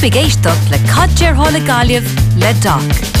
bigéisteach le cadéir hála galibh le doc.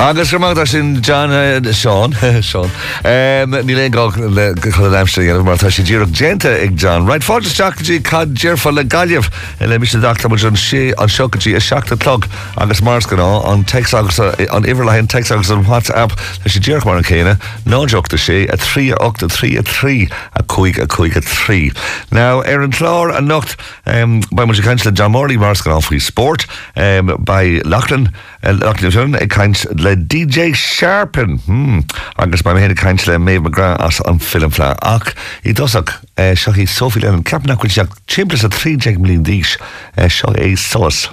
Andersgemaakt als in John, uh, Sean, Sean. Um, niet alleen ook gaan de Amsterdam, maar als je ook gente John. Right, voor de zakje kan je van de galjev. En dan is de dag dat we zo'n zee aan zoekje is zak de klok. Agus Mars on al, aan tekst aan tekst WhatsApp. Als je maar een kene, no joke de zee, a 3 a three, 3 a 3, a quick, a quick, a 3. Now, Aaron Klaar, een nacht, um, bij muzikantje John Morley Mars gaan al free sport, um, bij Lachlan. Lachlan ag kaint le DJ Sharpen hmm. agus ba héna kaint le mé gra as an filmfla ach í dosach eh, seo hí sofi le an capna chuil seach timpmpla a 3 mlín díis eh, seo é solas.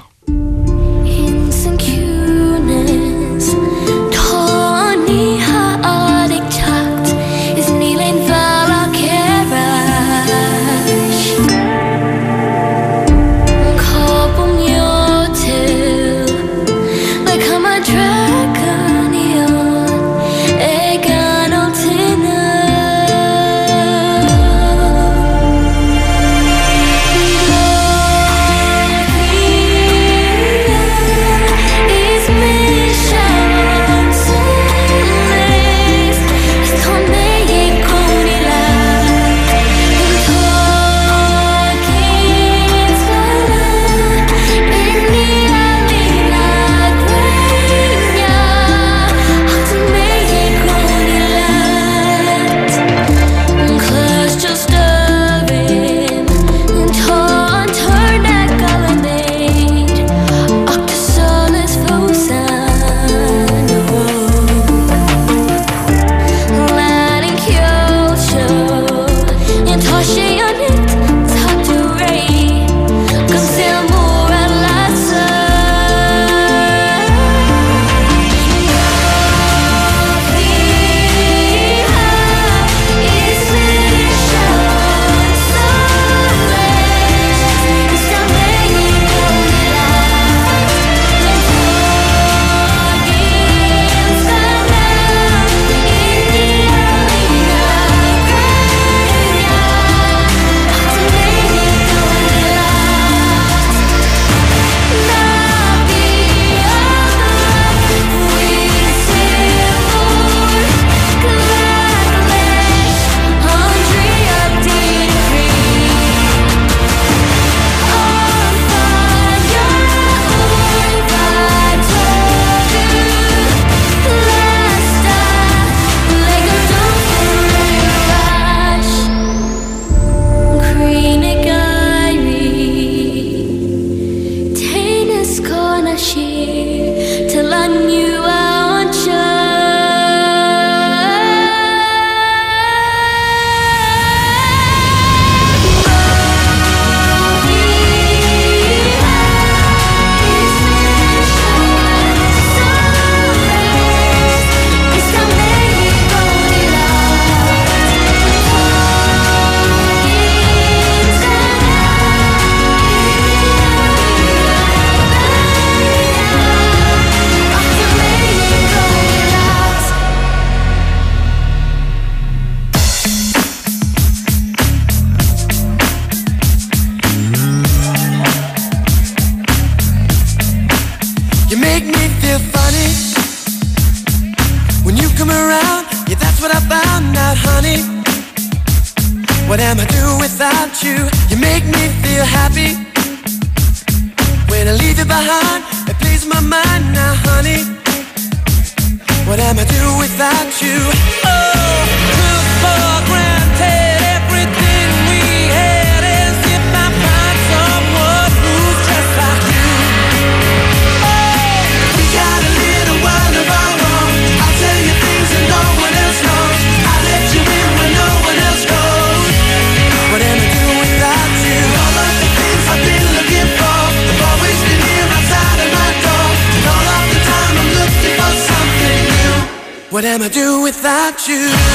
Without you?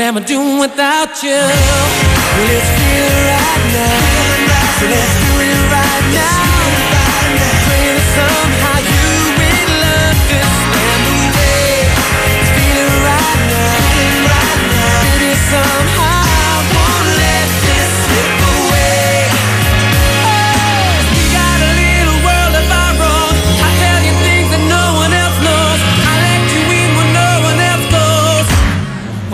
Am I doing without you? Let's feel right now. So let's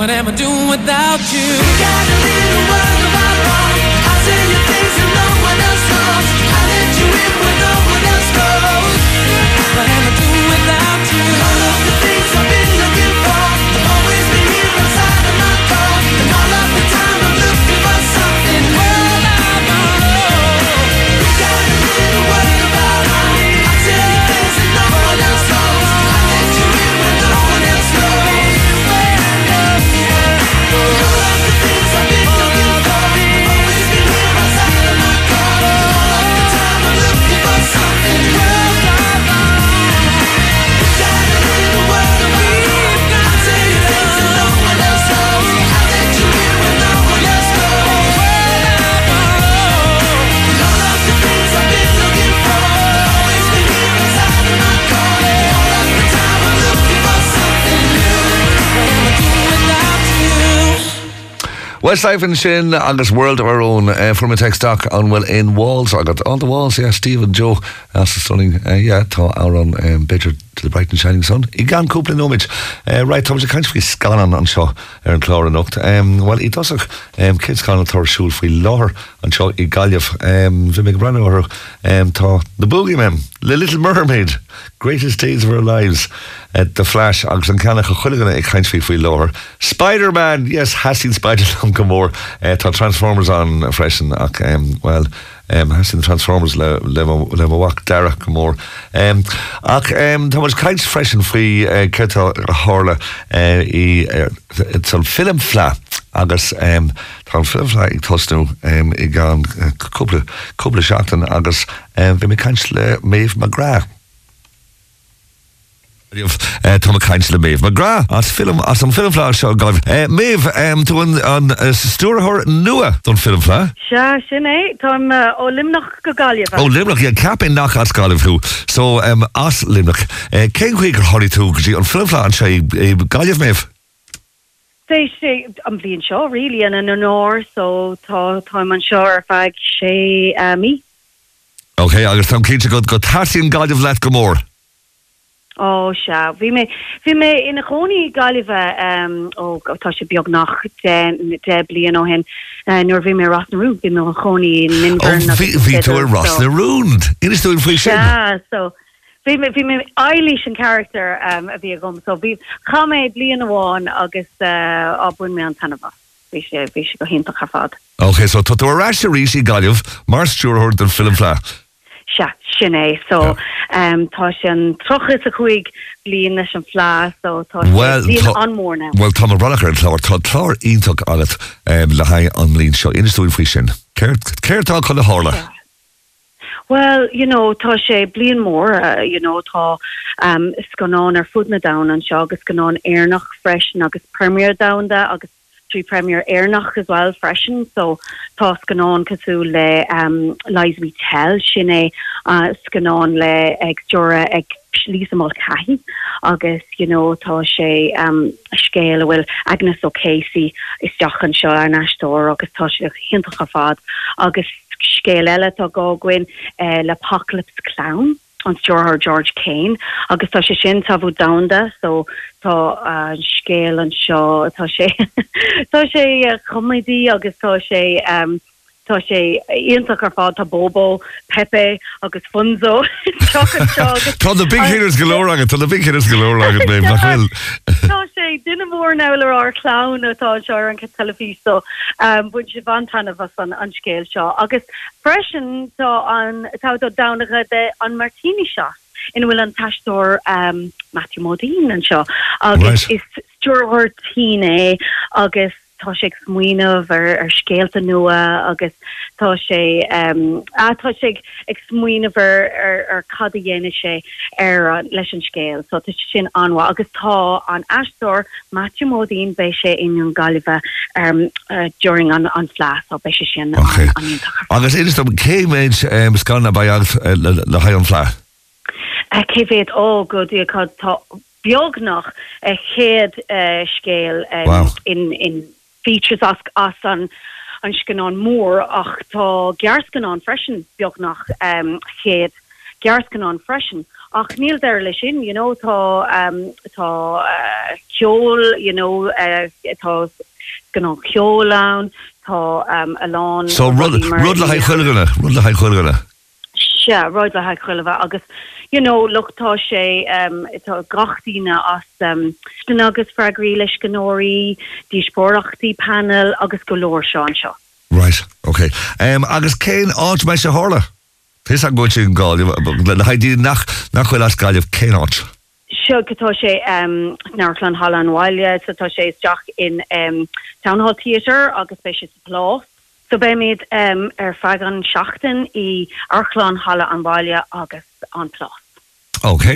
What am I doing without you? Westlife sin agus World of Our Own uh, from a tech stock on well in walls. I got on the walls, yeah, Steve and Joe. That's the stunning, uh, yeah, tá our on um, better to the bright and shining sun. I gan cúpla. Uh, right, Thomas, a kind of scanan an seo ar an chlár. Um, well, i dosach um, kids gan tar siúl fwy láhar an seo i galliaf. Um, vi mig brenn or um, tá The Boogeyman, The Little Mermaid, Greatest Days of Our Lives. at the Flash agus an canach a chuileganna ag chaint fao láhar. Spider-Man, yes, hasín Spider-Man go mór uh, tá Transformers an freisin ach um, well um, hasín Transformers le le le bhhaach deire go mór. Um, ach um, tá mar caiint freisin faoi uh, cetá a hála uh, i uh, film fla. Agus um, tá an filmfle ag tosnú um, i gan uh, cúpla cúpla seachtain agus um, bhí mé caiint le méh mar gra. Tá kaint le méh gra as film as an filmfla seo gaibh. Méh tú an stúrthir nua don filmfla? Se sin é Tá ó limnach go galh ó limnach a capin nach as galibhú, so um, as limnach. Cé chuig gur choí tú gotí an filmfla an sé galh méh? Sé sé an blion seo ri an an an nóir so tá tá an seo ar feig sé uh, mí Ok, agus tam cinnte go go tasín galibh leit go mór. ó se bhí mé bhí mé ina choní galibh um, ó tá sé beag nach de de blian ó hen uh, nuair bhí mé rasnarú bhí mé choní min Ví tú Ross na rúnd. Inas tú faoi sin. Yeah, so vi me vi me eilish an character um, a vi gom so vi cha mé blian aháin agus uh, abun me an tanfa vi sé vi se go hin ar fad Ok, so tá tú ará a ríí galibh mar stúrthir den filmfla. se sinné so um, tá sé an trochas a chuig blian leis an flá so tá Well, tá- anmór na Well tá brachar an chlár tá chlár ítach agat um, le haid an lín seo inistúil faoi sin. Céirtá chu le hála. Well, you know, tá sé blian mór, uh, you know, tá um, is gan an ar fud na da an seo agus gan an airnach freisin agus premier damda agus trí premier airnach as well freisin, so tá gan an cosú le um, leis vi tell sinné uh, gan an le ag jora ag lísamá cahi agus you know tá sé um, scéil bhfuil Agnes ó Casey is deachan seo ar nastóir agus tá sé hintacha fad agus scéil eile tá gágwin uh, le apocalypse clown an George George Kane. Agus tá sé sin tá bhú damda so tá uh, scéil an seo tá sé tá sé uh, comedí agus tá sé um, tá sé ionach ar fád tá bobo pepe agus funzo Tá the big hitters galore agad tá the big hitters galore agad mé nach bhfuil. Tá sé duine mór náir ar clown atá seo an ce televí so um, bud se vantanna was an anscéil seo agus freisin tá an tá danacha de an Martini shot. in bhfuil an taistor um, Matthew Modine an seo agus Right. is stúrtí é agus tá sé smuoineh ar ar scéalta nua agus tá sé um, atá sé ag smuoineh ar ar, ar cad dhéine sé ar uh, leis an scéal, so tu sin anha agus tá an astor Matthew módín bei sé in an galibh um, uh, during an an flas ó bei sé sin Okay. an, an, an Agus idir am céméid scanna ba le ha an flá. Kevéet ó go die kan biog nach a héad uh, scéil um, Wow. in in features as as an an sken an mór ach tá gearsken an freschen biog nach um, héad gearsken an freschen ach niel der lei sin you know tá um, tá uh, kol you know uh, tá gan an kolaun tá um, a lá So rud rud le ha chuilgana, rud le ha chuilgana. se roiid le ha chuileh agus you know lutá sé um, tá grachtíine as um, den agus fragrí leis gannóí dí spórachtaí panel agus go leir seán seo. Right, okay. Um, agus céin áit me se hála. Tís a go sin gáil le haidí nach nach chuil as gáilh céin áit. Seo gotá sé um, Narlan Hall anháile satá sé isteach in um, Town Hall Theatre agus bei sé plá. So be méid um, ar fegan seachtain i Archlan Hall anháile agus an plá. Ok,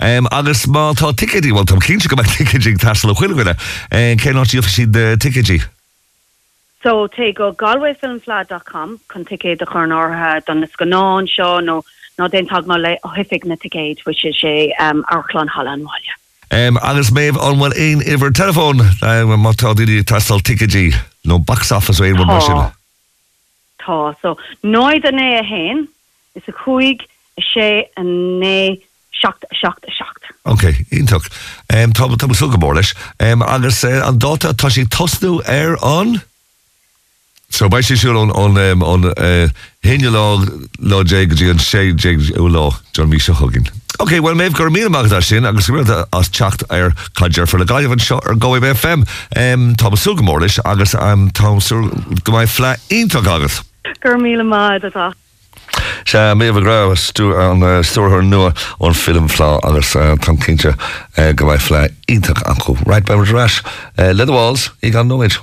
um, agus má tá ticetí bhil tam cín go ticetí tas le chuilgana cé átíí si de ticetí. So te go galwayfilmfla.com kun tiké de chun áthe don is go ná seo nó ná den tag má le hifik na tikéid, which is sé um, Archlan Hallanwalja. Um, agus méh anhfuil aon iwwer telefón mátádíí tastal ticetí nó box office é mar sin. Tá so nóid a né a hen is a chuig a sé a né Shocked, shocked, shocked. Ok, intok. Um, tá tá suga. Um, agus uh, an dáta tá sé tosnú air on. So bai sé siúr on, um, on, uh, hinne lo, lo, déag dí an sé déag ú John Misha Hugin. Ok, well méh gur míle mag sin agus ri as techt ar cadjar guy gaihan seo ar go FM um, Tá suga Agas agus an um, my flat fle intach agus. Gur míle. Se mé gra stú an stoir nua ón filmlá agus uh, tan cinnte go bhaid fle ítach acu. Right by ras le walls í gan nóid.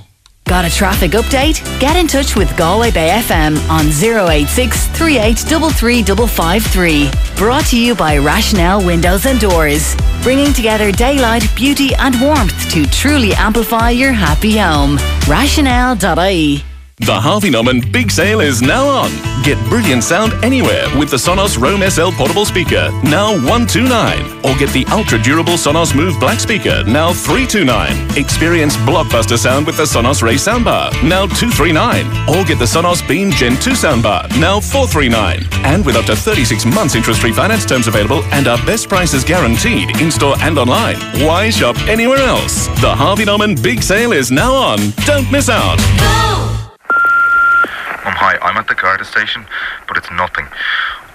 Got a traffic update? Get in touch with Galway Bay FM on 086 3833553. Brought to you by Rationale Windows and Doors. Bringing together daylight, beauty, and warmth to truly amplify your happy home. Rationale.ie. The Harvey Norman big sale is now on. Get brilliant sound anywhere with the Sonos Roam SL portable speaker, now 129. Or get the ultra durable Sonos Move Black speaker, now 329. Experience blockbuster sound with the Sonos Ray soundbar, now 239. Or get the Sonos Beam Gen 2 soundbar, now 439. And with up to 36 months interest-free finance terms available and our best prices guaranteed in-store and online. Why shop anywhere else? The Harvey Norman big sale is now on. Don't miss out. Um, hi, I'm at the Garda station, but it's nothing.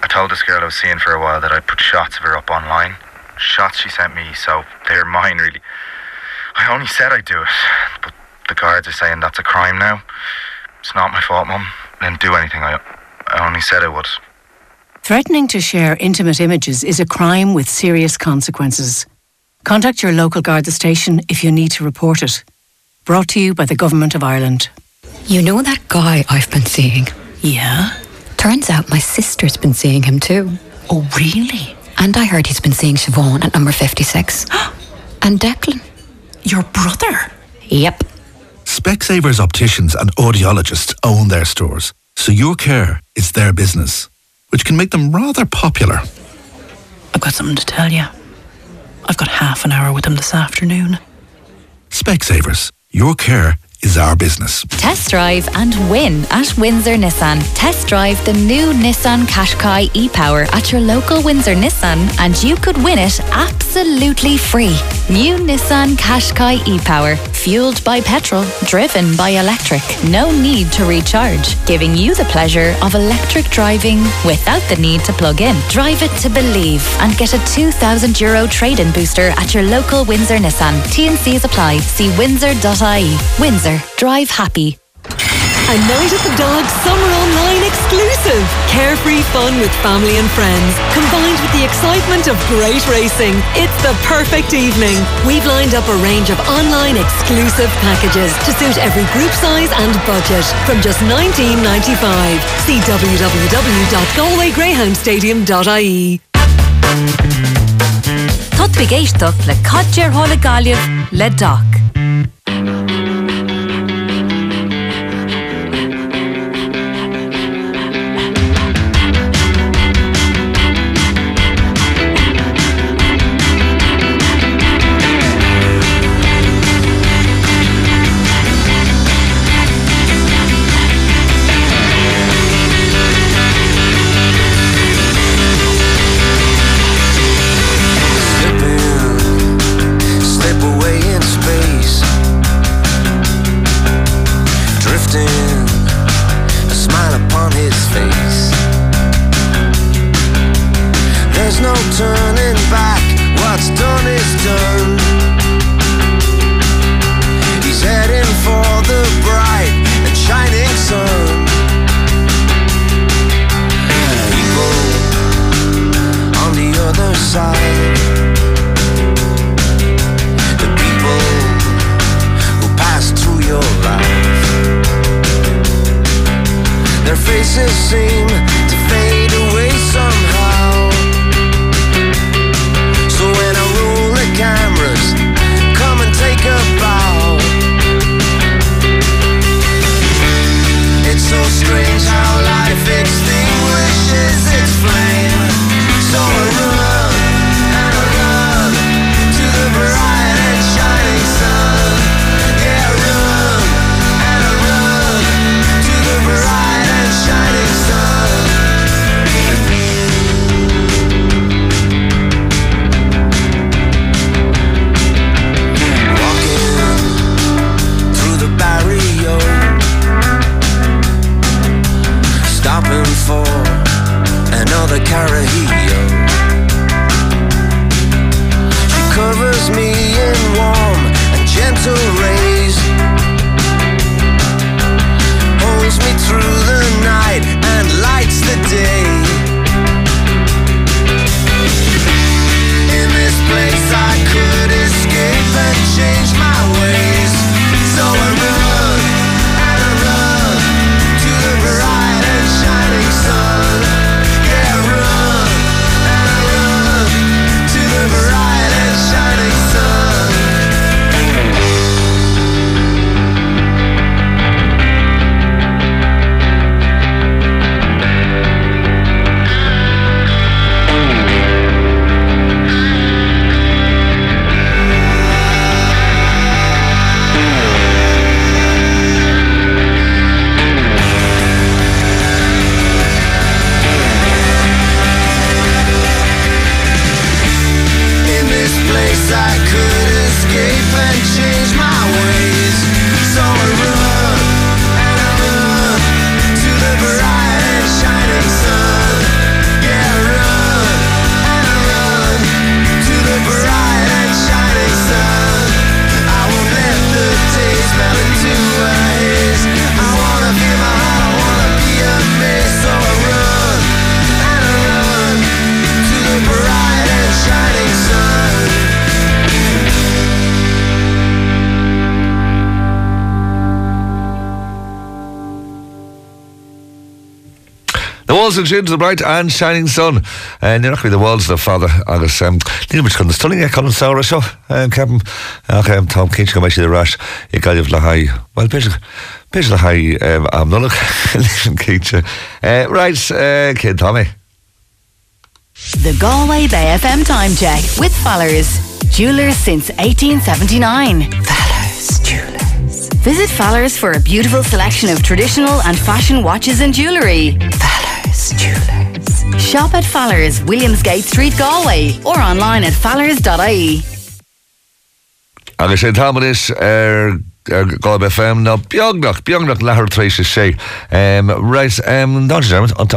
I told this girl I was seeing for a while that I'd put shots of her up online. Shots she sent me, so they're mine, really. I only said I'd do it, but the guards are saying that's a crime now. It's not my fault, Mum. I didn't do anything. I, I only said I would. Threatening to share intimate images is a crime with serious consequences. Contact your local Garda station if you need to report it. Brought to you by the Government of Ireland. You know that guy I've been seeing? Yeah? Turns out my sister's been seeing him too. Oh, really? And I heard he's been seeing Siobhan at number 56. and Declan. Your brother? Yep. Specsavers opticians and audiologists own their stores, so your care is their business, which can make them rather popular. I've got something to tell you. I've got half an hour with him this afternoon. Specsavers, your care is our business. Test drive and win at Windsor Nissan. Test drive the new Nissan Qashqai e-Power at your local Windsor Nissan and you could win it absolutely free. New Nissan Qashqai e-Power, fueled by petrol, driven by electric. No need to recharge, giving you the pleasure of electric driving without the need to plug in. Drive it to believe and get a 2000 euro trade-in booster at your local Windsor Nissan. T&Cs apply. See windsor.ie. Windsor. Drive happy. A night at the dog summer online. Exclusive! Carefree fun with family and friends, combined with the excitement of great racing. It's the perfect evening. We've lined up a range of online exclusive packages to suit every group size and budget from just $19.95. See www.galwaygreyhoundstadium.ie. Bigéisteach le le doc. The walls and the bright and shining sun. And you're not going to be the walls of the father. Agus, um, Níl much chun stunning ag chun saoire seo, Captain. Ach, um, Tom Kinch go meisi the rash. I gaibh le hai. Well, beidir, beidir le hai um, am nulach. Listen, Kinch. Uh, right, uh, kid Tommy. The Galway Bay FM time check with Fallers. Jewelers since 1879. Fallers Jewelers. Visit Fallers for a beautiful selection of traditional and fashion watches and jewellery. Fallers Shop at Fallers, Williamsgate Street, Galway, or online at fallers.ie. Agus sé táis ar ar gáib FM ná beagnach beagnach lethir trééis sé. Um, Reis um, ná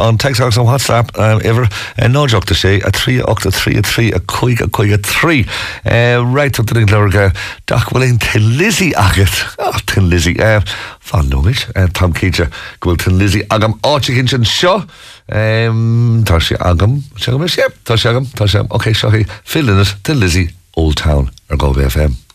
an text an WhatsApp um, iwwer en náideachta sé a trí 8 3 3 a chuig a chuig a trí. Reit op ring leige dachhfuil on tin Lizzie agat tin Lizzie fan nóis tam cíte gohfuil tin Lizzie agam áte cin sin seo. Um, tá sé agam se sé Tá sé agam tá sem Ok seo filinnas tin Lizzie Old Town ar go FM.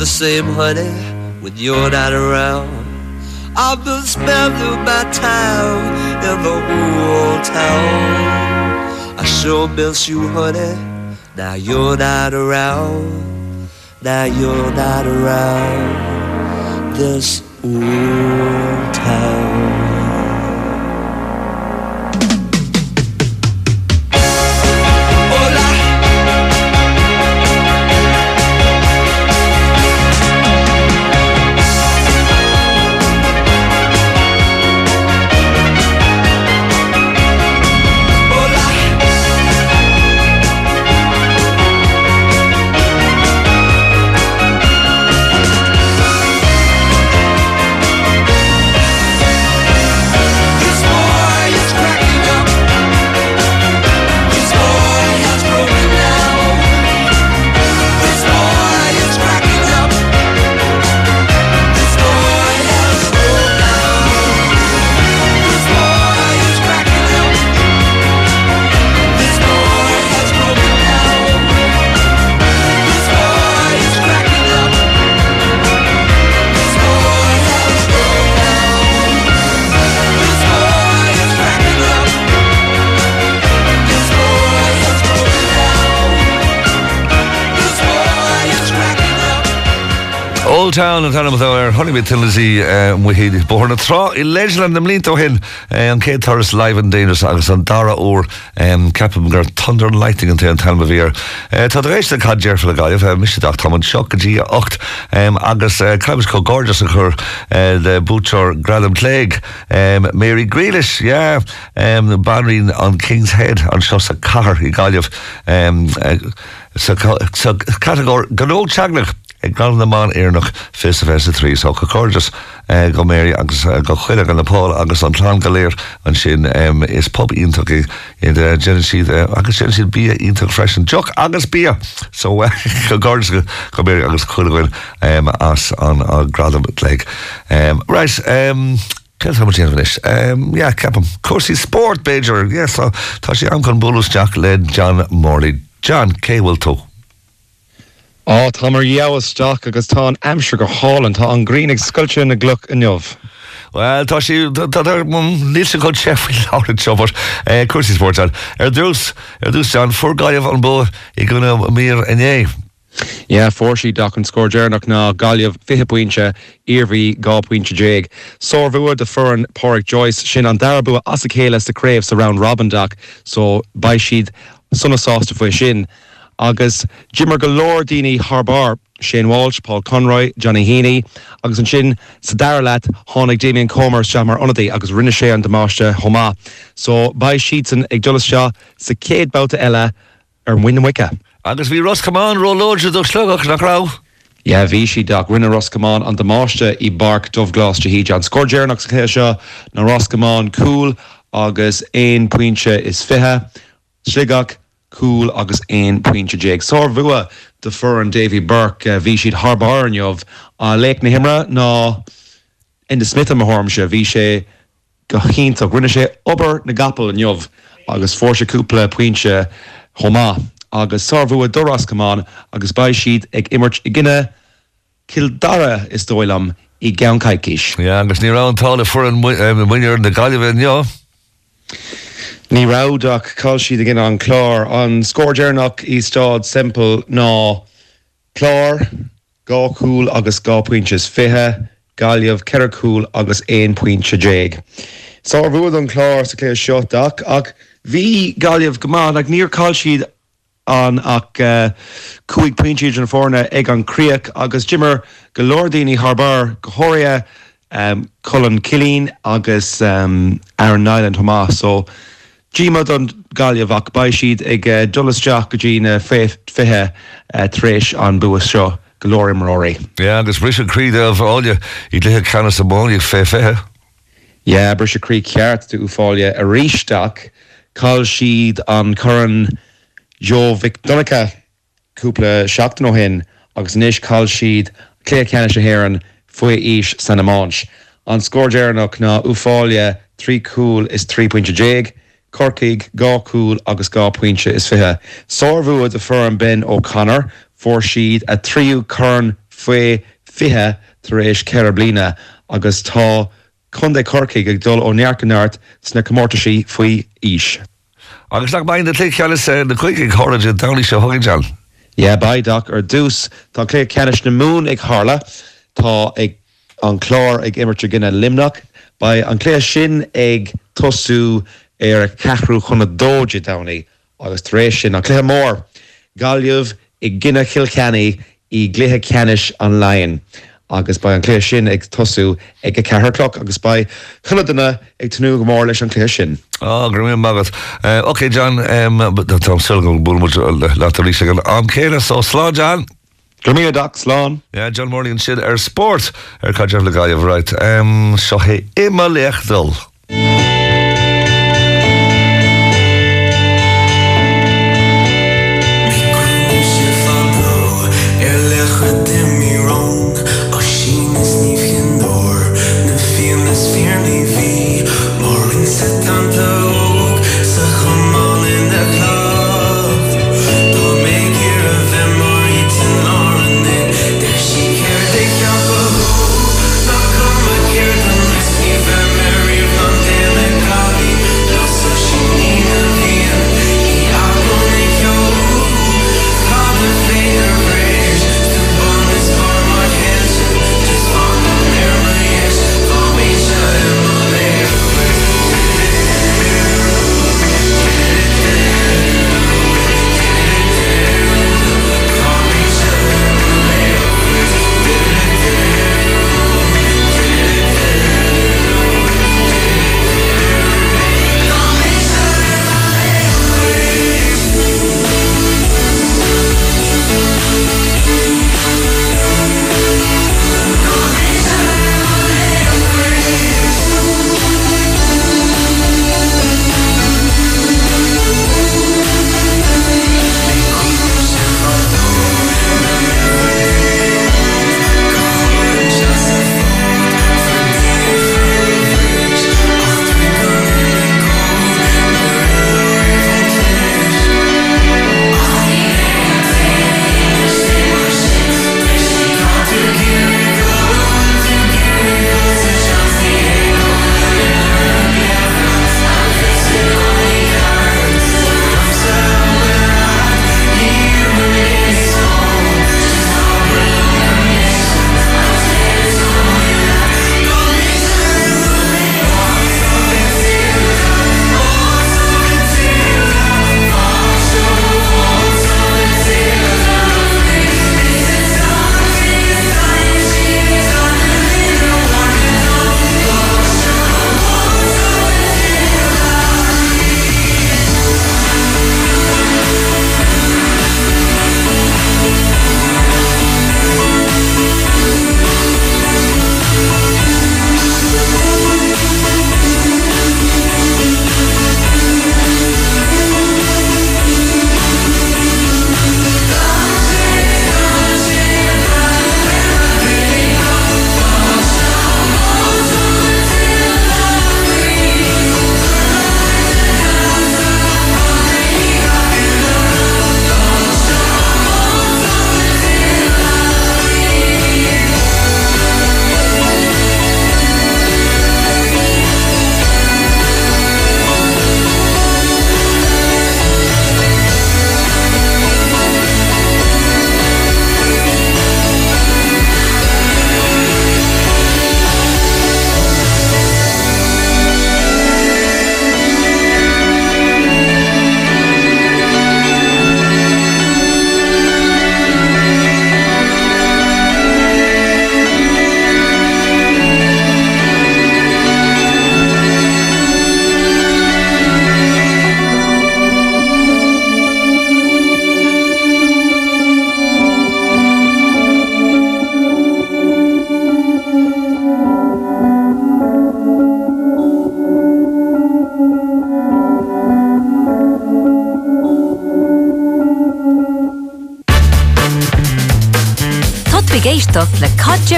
The same, honey, when you're not around. I've been spending my time in the old town. I sure miss you, honey. Now you're not around. Now you're not around this old town. Town an tanna ar honnig tilí muhíad borna trá i Leland am línta hin an cé thoras live an déanus agus an dara ó capim gur thunder lighting an té an talma bhír. Tá rééis le cad dearfa le gaiibh misach tá an seo gotí 8 agus caiims có gordas a chur de búteir gradam léig Mary Grealish banrín an King's Head an seo sa car i gaiileh categór ganó teagnach ag gan naán éarnach fi a fe trí so go cordas go méri agus eh, go chuile an napá agus an plán galéir an sin um, is pop ítach in de gensid agus sin siad bí ítach freisin Joch agus bí so uh, go gardas go go méri agus chuilehfuil um, as an a gradam le. Um, Reis um, Keis Ja ceapam cuasí sport Beiidir yes, so, tá sé an chun bolústeach le John Morley. John Céhfuil tú. Á tá mar jehasteach agus tá an amsir go hálan tá an Greennig scullte na gluch in jobh. Well tá sí ní se chun séfil lá seobar cuasísport ar dús ar dús an forgáibh an bó i gona mí iné. Ja fórsí da an scóénach ná galh fihe pointse irhí gá pointse déig. Sór bhua de fur an Porric Joyce sin an darbu as a chéile sa kréfs around Robindach so bei siad sunnasásta foioi sin. Agus Jimmer go Lorddíine Harbar Shane Walsh, Paul Conroy, Johnny Heaney, agus an sin sa tháinig Damien Comer se mar onadaí agus rinne sé an demáiste thomá. So ba sian ag dolas seo sa céad bouta eile ar muinwice. Agus bhí Ross Camán rólóide do slugach nachrá. Ja bhí si dag rinne Roscamán an demáiste i bark dofhlás de híide an scóéarnach sa chéise na Roscamán cool agus éon puintse is fithe, sligach cool agus éon puinte déag. Sá bhua de fur an Davy Burke uh, bhí siad Harbarnjomh a na himra ná in de Smith am harmse bhí sé go chénta rinne sé ober na gapel an jomh agus fór se cúpla puintse chomá agus doras goán agus ba siad ag immert i kildara is dóilem i gancaicis. Ja agus ní antála fu an muir na. Ní ráach call siad gin an chlár an scóéarnach í stád simple ná chlár gáúil agus gá pointes fithe galliamh ceúil agus éon pointse déig. Sá bhd an chlár sa léir seoach ach bhí galliamh goán ag níor call siad an ach uh, cuaig pointid an fórne ag anríoach agus Jimmer go Lordaoine Harbar gothir um, Colin Killín agus um, Aaron Nyland Thomas so Gmad an galhach ba siad ag uh, dolasteach go dtína fé fithe uh, trééis an buas seo golóir maróí. Ja agus bri críd ah áile í lethe chena sa máí fé fethe. Ja bre se crí ceart de úfáile a ríisteach cáil siad an churan Jo Vic Donnacha cúpla seachtain ó hin agus níos cáil siad clé cena se héan foioi os san amáins. An scóéarnach ná uáile trí cool is 3.j, Corcaig gá cool agus gá pointse is fithe. Sárhua de fur an ben ó Conor for siad a tríú chun foioi fithe tar éis ceir blina agus tá chundé corcaig ag dul ó nearcanart sna commórtaí faoi is. Agus nach bain de lé cheala sé na chuig ag choide daí se hoinjal. Ja baidach ar dús tá lé cenis na mún ag hála tá ag an chlár ag immerte ginine limnach, Ba an léir sin ag tosú ar a cehrú chuna dóide daní agus rééis sin an léir mór. Galliamh i gginine chilceannaí i gluthe cenis an lain. agus ba an léir sin ag tosú ag a ceharcloch agus ba chuna ag tanú go mór leis an léir sin. Á gur mé magad. Oké John tá sulgal bú letarí an am chéile ó slá John. Gu mí da sláán? Ja John Morning siad ar sport ar caiidirh le gaiamh right. Seo hé imime lechtdul.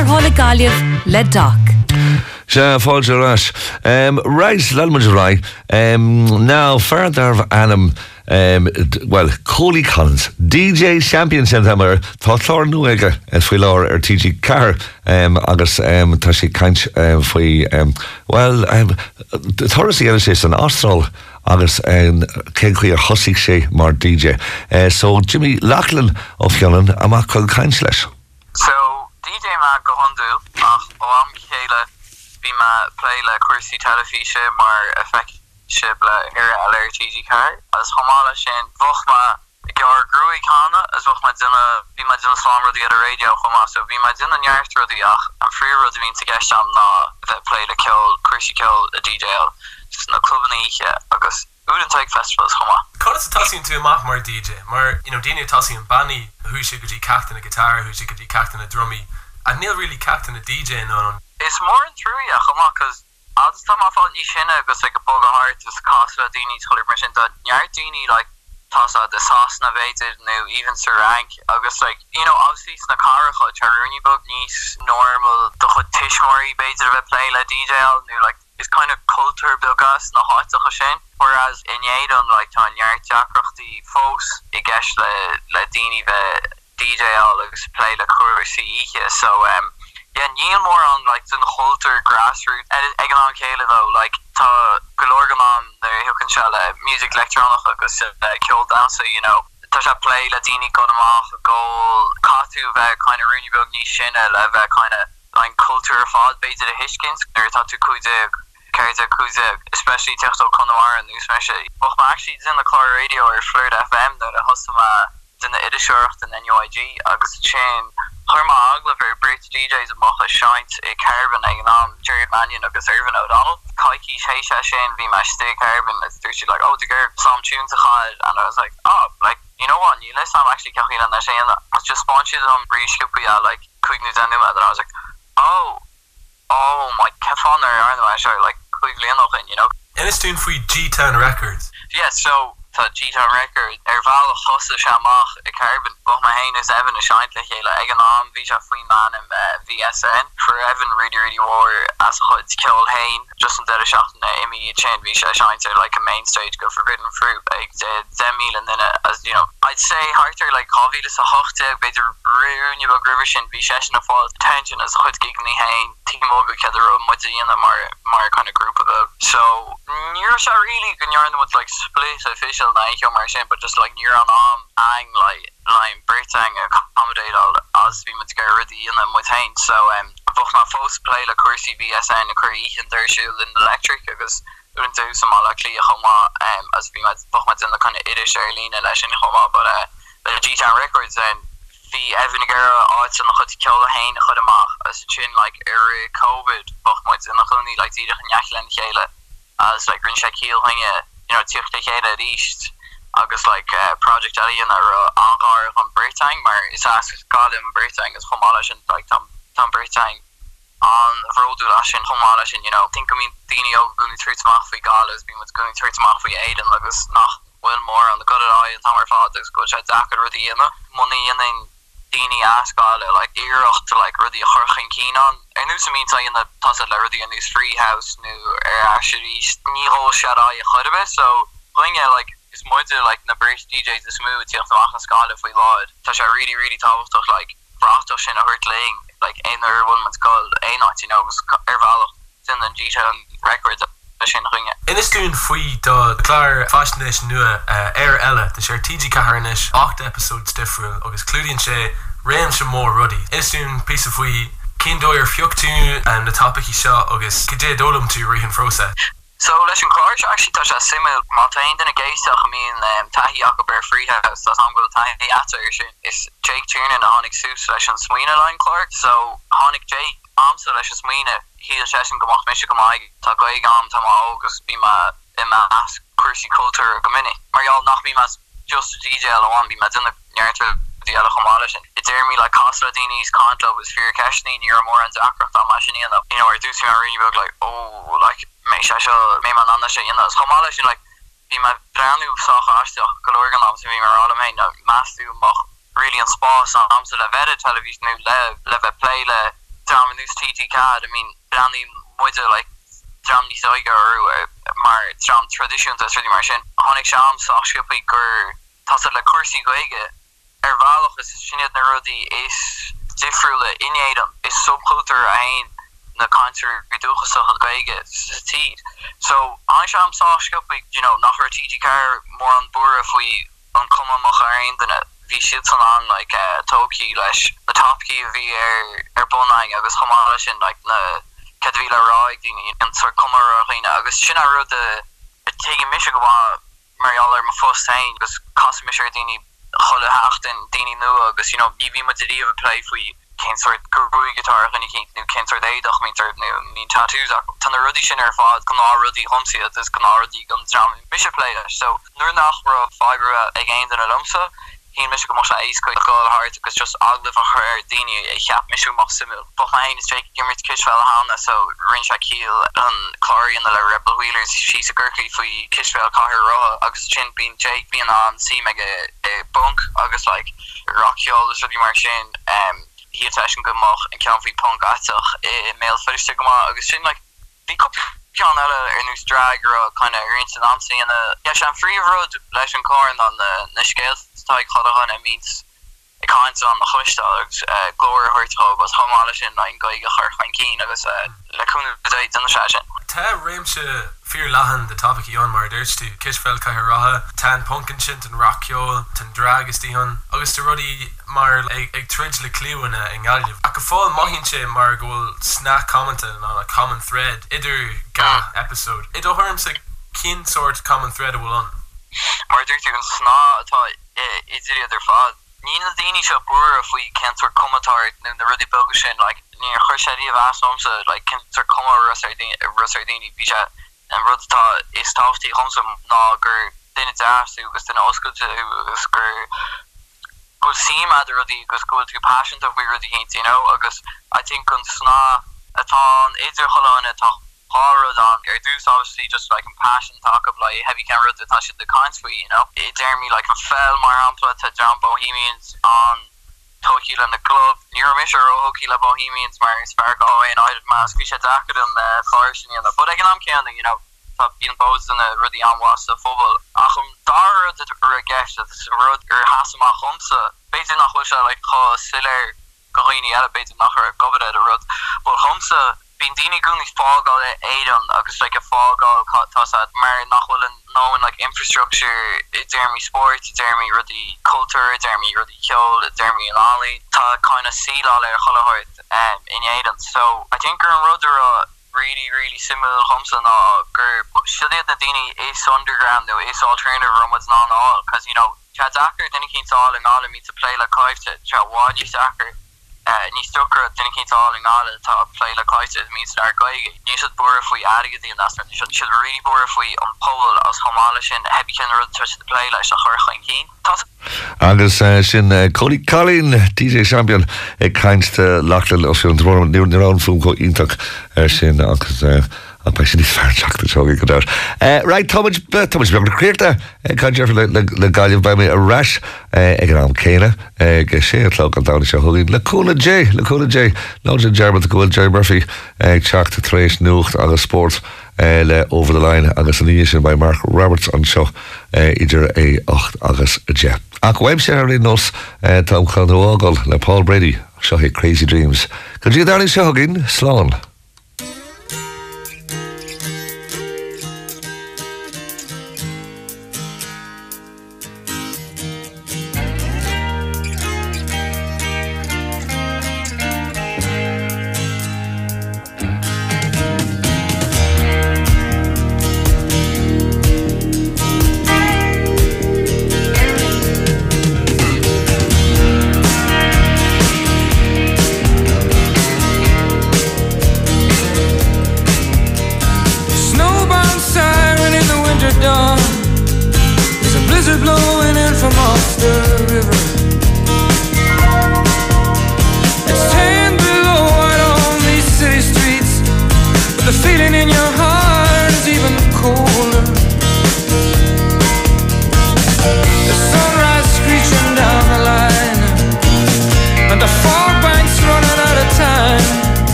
ar hála galibh le dach. Se fáilte ras. Reis lemanrá ná feararh anam well Colí Collins, DJ Champion Center tá chlár nu aige an fai lár ar TG Car agus tá sé caiint faoi well thoras eile sé an Austrál agus cén chuí ar thosigh sé mar DJ. Uh, eh, so Jimmy Lachlan ó cheanan amach chuil caiint leis. So DJ Mac andúil ach ó am chéile bhí ma pléile cuasí talíise mar effect si le ar alertG car as thomála sin bhoch ma gar groúíánna as bh ma duna bhí ma duna slá ruí a radio chumá so bhí ma duna neart ruí ach an frí rud vín te gist am ná bheith pléile ceil cuasí ceil a DJil na clubníe agus Udenteig festivals choma. Cod tasín tú amach mar DJ, mar you know, déine tasí an banní húise gotí catan na gitar, húise gotí catan na drumí, a níl really catan a DJ ná It's more in true yeah chomá cos Agus tá fá ní sinne agus like, a bo hart is cosla dini choir mar sin jaar dini like tasa de sauce navigated nu even sir rank agus like you know obviously na carcha charuni bug nís normal do chu tishmori beidir a play le DJ nu like it's kind of culture bilgas na hot sin whereas in édon like tá jaar jaachchtti fós i gas le le dini ve DJ agus play cuasí ihe so um yeah níl more on like den holter grassroot ag an chéile though like tá golorgamam there hu can shell uh, music electronic agus uh, kill down so you know se play le dini go amach goal catú bheith kind of runúbog ní sinne le bheith kind of like culture fod beit a hiskins er tatu kuide Carta kuze especially testo konmar an news me och ma actually it's in the car radio or flirt FM dat a hostama den de idishocht an NUIG agus chain Harma agla ver Brit DJs a mocha shines e carbon ag am Jared Manion agus Irvin O'Donnell Kaiki Heisha Shane vi my stay carbon it's she like oh the girl some tunes a chad. And I was like oh like you know what? You listen I'm actually on that saying that. I just you them reship yeah like quick news and that I was like oh oh my kefon er I show like quickly enough you know? En is tún faoi G-Town Records. yeah so tá G-Town record er val chosse seach e carbon bo ma is even a scheint le chéle ag an naam vi fri man in uh, VSN for Evan really really war as chud kill hain just an de shachten imi chain vi scheint er like a main stage go forbidden fruit like de zemil and then uh, as you know I'd say harter like covi is a hochte be de ruúni grivision vi session of fall tension as chud gigni hain team go ke mu mar mar kind of group about so near really gunjarn with like split na but just like near an arm ang like line Britang accommodate all as vi mat rudi in them with hain so um boch ma fós play le cuasí VSN a chu in their shield in the electric tú sem mal lí a choma um as vi boch mat in the kind of idir Sharlína lei sin choma but uh the G-Town records and vi Evan Gera á an chud ke hain a chud amach as sin like er COVID boch mat in choni like die nachlen chéle as like rin Shaquille hinge know tuchtta chéad a ríist August like uh, project alien ar uh, angar but it's maar is galim Britain is chomáile sin like Tom tam Britain an roadú lei sin chomáile sin you know think mean daine ó gunni trí máfu galas bí was gunni trí máfu éan agus nach bhfuil on the go an tamar and gus go se da the money and in dini asskale like eerocht to like rudi chorchin keenan en nu sem mean in the tas le rudi an news free house nu er actually nihol shut a chudebe so going like is mo like na British DJs is smooth tiach skal if we laud Tá sé really really táach like bracht sin a hurt laying like er one man's called a not you know er val in den G records sin ringe In is dún faoi do chláir fashion nua air eile de sé TG caharnis 8 episodes difriúil agus clúdíonn sé réim sem mór rudí. Is dún pí a faoi cindóir fiochtú an na topic í seo agus godé dólam tú rihan frosa. So leis an chlár actually tá simil má tain den a géisteach mín tahi a bear freehouse tá an go taí atar sin is Jake tune in a hánig sú leis an swinoine line Clark. So hánig Jake amsa leis swinoine hí se gomach me go maig tá go am tá agus bí ma i ma as cuasí culture go mini Marial nach bí mas just DJ an bí ma dinne neartre die alle gemale sin it dear me like Costadini's conto was fear cashni near more an acroft on machine you know or do a rebook like oh like meisha mémananda sinna chomáile sin hí me breú socha aisteach gológan am mar ala méid meú mach really an spá am le ve televís nu le le bheith play TTK I mean brandí muide like dram ní mar dram tradiisiún a tri mar sin hánig se am soshippa gur le cuasí goige sinad na rudí is difriúle is a na kanter gedoge so het beige tiid so aanam saskap ik you know nach haar TG kar more aan boer of we onkomme mag haar een dan het wie shit van aan like uh, toki les de topki wie er er bon agus gema in like na kedvile ra ik die en soort kommer agus sin ru de tegen mis gewoon Marialler ma fo sein dus kas mis die cholle hacht en die nu agus you know wie moet die play voor je soort goe guitar gan ik nu ken soort dag min nu ni tattoos. Tan rudi sin er faad kan rudi homsi is kan rudi gun dram mis play so nu nach bro fiber again den a lumsa hí mis go mar éisco go hart agus just aglah a chuir daine é cheap misú mar simú. Bo ein is dré gimmert kisfel hána so rin se kiel an chlórian le rebel wheelers si a gurki foi kisfel kar ro agus chin bin Jake bí an si me e bunk agus like rockol is mar sin um, í fashion go mach an cean fao pangatach i mail fuiste go agus sin like hí cop cean eile ar nús drag a chuna ar san amsa yeah, an free road leis an córan an to scéiltá chodachan a means e kaint an na chuistegus glóir huirtá was thomáile sin na goige chuchain cí agus leún den se. Tá réimse fear lehan de topic on mar dúirtú kisfel cai rathe tan punkin sin an rockol tan dragus tíhan agus de rudí mar ag trid le clíúna in galh a go fáil maihinn sé mar ggóil snack commentan an a common thread idir ga episode I do harm se cin sort common thread bhfuil an. Mar dúirtu an sná atá idir idir fad. Ní na déine se buer a foi cancer commentar na na rudi bo sin like ni chushedi a vasomse like cancer komma rusardini bi en rutá is tafti homsum ná gur dinne daú gus den osku gus gur go si a rudi gus go to passion of we rudi you know? Agus I think kun sna atá idir choán atá horror on er do obviously just like compassion talk of like heavy camera that touch the country you know? It dare me like a fell my ampla to John Bohemians on Tokyo in the club near mis hoki la Bohemians mar Fargo and I did mask we should da in the flourishing in the but I can I'm counting you know? Being posed in the rudi an was the football. Achum dar er a guest rud er has chumse be nach like cho siller goini a be nach go a rud. But chumse bin dini gun is fágal éan agus like a fágal mar nachhol no like infrastructure dermi sport dermi rudi culture dermi rudi kol dermi an ali tá kind of sea all er chohort um in éan so I think er an rudder uh, really really similar homson gur na dini is underground no is alternative room was not all because you know Chad Zacker then he all and all me to play like live to Chad Wadi Zacker ní stoker dinne ké all alle tá play le kite mí goige ní boer foi aige die nas si ri boer foi an pol as homale sin heb ken tu de play lei a chorchain kien agus uh, sin uh, Cody Collin DJ champion ag kaintste lachtel of nu an fum go intach er sin agus an pe sin ferachta so go dar. Right Thomas Thomas be kréirta kann jeff le galh bei mé a ras ag an am céine go séló an da se hogin leúna J leúna J ná German gohfuil J Murphy ag teachta trééis nucht agus sport. Uh, le over the line agus an sin bei Mark Roberts an seo uh, idir é 8 agus a je. Ach weim sé í nos uh, tá chuágáil le Paul Brady seo hé Crazy Dreams. Go dí darling seo ginn sláán.